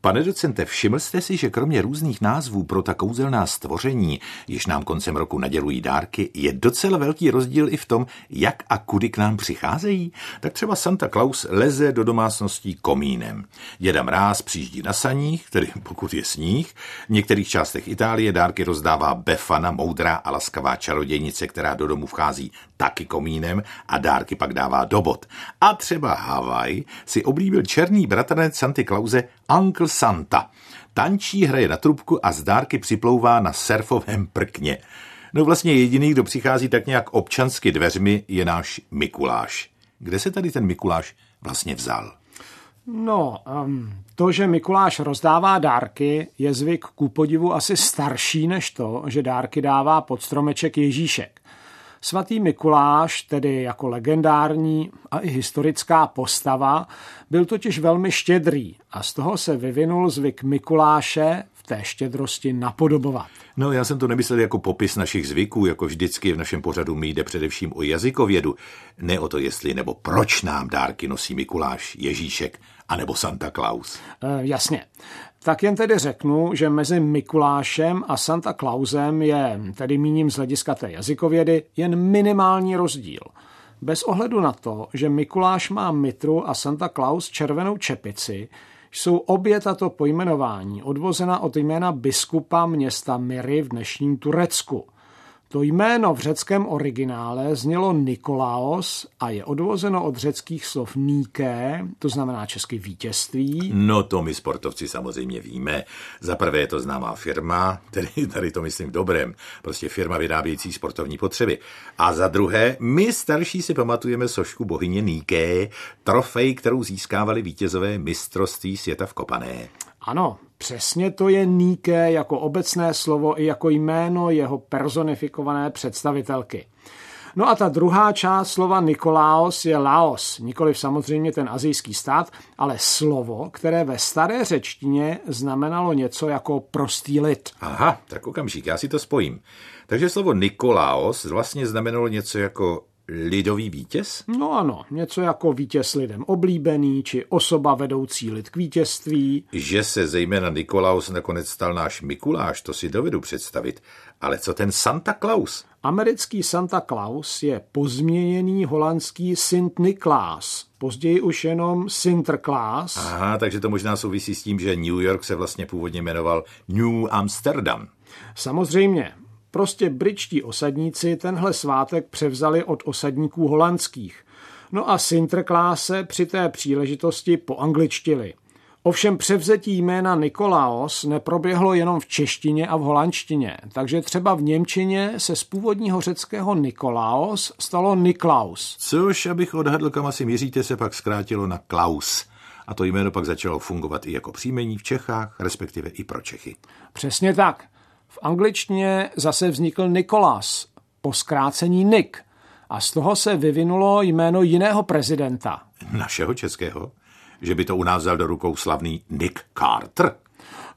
Pane docente, všiml jste si, že kromě různých názvů pro ta kouzelná stvoření, jež nám koncem roku nadělují dárky, je docela velký rozdíl i v tom, jak a kudy k nám přicházejí? Tak třeba Santa Claus leze do domácností komínem. Děda Mráz přijíždí na saních, tedy pokud je sníh. V některých částech Itálie dárky rozdává Befana, moudrá a laskavá čarodějnice, která do domu vchází taky komínem a dárky pak dává do bod. A třeba Havaj si oblíbil černý bratranec Santy Clause Uncle Santa. Tančí, hraje na trubku a z dárky připlouvá na surfovém prkně. No vlastně jediný, kdo přichází tak nějak občansky dveřmi, je náš Mikuláš. Kde se tady ten Mikuláš vlastně vzal? No, um, to, že Mikuláš rozdává dárky, je zvyk ku podivu asi starší než to, že dárky dává pod stromeček Ježíšek. Svatý Mikuláš, tedy jako legendární a i historická postava, byl totiž velmi štědrý a z toho se vyvinul zvyk Mikuláše té štědrosti napodobovat. No, já jsem to nemyslel jako popis našich zvyků, jako vždycky v našem pořadu mi jde především o jazykovědu. Ne o to, jestli nebo proč nám dárky nosí Mikuláš, Ježíšek anebo Santa Claus. E, jasně. Tak jen tedy řeknu, že mezi Mikulášem a Santa Clausem je, tedy míním z hlediska té jazykovědy, jen minimální rozdíl. Bez ohledu na to, že Mikuláš má mitru a Santa Claus červenou čepici, jsou obě tato pojmenování odvozena od jména biskupa města Miry v dnešním Turecku – to jméno v řeckém originále znělo Nikolaos a je odvozeno od řeckých slov Níké, to znamená česky vítězství. No to my sportovci samozřejmě víme. Za prvé je to známá firma, tedy tady to myslím v dobrém, prostě firma vyrábějící sportovní potřeby. A za druhé, my starší si pamatujeme sošku bohyně Níké, trofej, kterou získávali vítězové mistrovství světa v Kopané. Ano, přesně to je Níke jako obecné slovo i jako jméno jeho personifikované představitelky. No a ta druhá část slova Nikolaos je Laos, nikoliv samozřejmě ten azijský stát, ale slovo, které ve staré řečtině znamenalo něco jako prostý lid. Aha, tak okamžik, já si to spojím. Takže slovo Nikolaos vlastně znamenalo něco jako lidový vítěz? No ano, něco jako vítěz lidem oblíbený, či osoba vedoucí lid k vítězství. Že se zejména Nikolaus nakonec stal náš Mikuláš, to si dovedu představit. Ale co ten Santa Claus? Americký Santa Claus je pozměněný holandský Sint Niklaas, později už jenom Sinterklaas. Aha, takže to možná souvisí s tím, že New York se vlastně původně jmenoval New Amsterdam. Samozřejmě, Prostě britští osadníci tenhle svátek převzali od osadníků holandských. No a Sinterkláse při té příležitosti poangličtili. Ovšem převzetí jména Nikolaos neproběhlo jenom v češtině a v holandštině, takže třeba v Němčině se z původního řeckého Nikolaos stalo Niklaus. Což, abych odhadl, kam asi míříte, se pak zkrátilo na Klaus. A to jméno pak začalo fungovat i jako příjmení v Čechách, respektive i pro Čechy. Přesně tak. V angličtině zase vznikl Nicholas, po zkrácení Nick, a z toho se vyvinulo jméno jiného prezidenta. Našeho českého? Že by to u nás vzal do rukou slavný Nick Carter?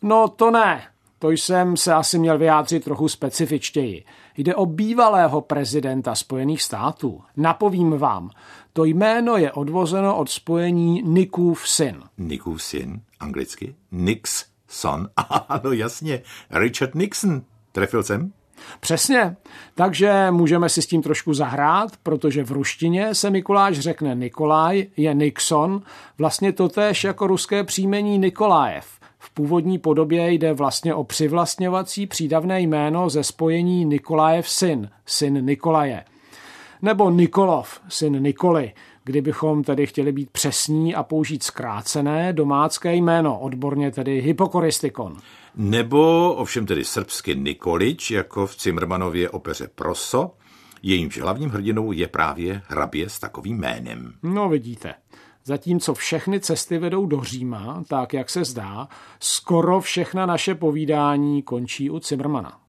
No to ne. To jsem se asi měl vyjádřit trochu specifičtěji. Jde o bývalého prezidenta Spojených států. Napovím vám, to jméno je odvozeno od spojení Nickův syn. Nickův syn? Anglicky? Nix Son. Ano, jasně. Richard Nixon. Trefil jsem? Přesně. Takže můžeme si s tím trošku zahrát, protože v ruštině se Mikuláš řekne Nikolaj, je Nixon, vlastně totéž jako ruské příjmení Nikolajev. V původní podobě jde vlastně o přivlastňovací přídavné jméno ze spojení Nikolajev syn, syn Nikolaje. Nebo Nikolov, syn Nikoli, kdybychom tedy chtěli být přesní a použít zkrácené domácké jméno, odborně tedy hypokoristikon. Nebo ovšem tedy srbsky Nikolič, jako v Cimrmanově opeře Proso, jejímž hlavním hrdinou je právě hrabě s takovým jménem. No vidíte. Zatímco všechny cesty vedou do Říma, tak jak se zdá, skoro všechna naše povídání končí u Cimrmana.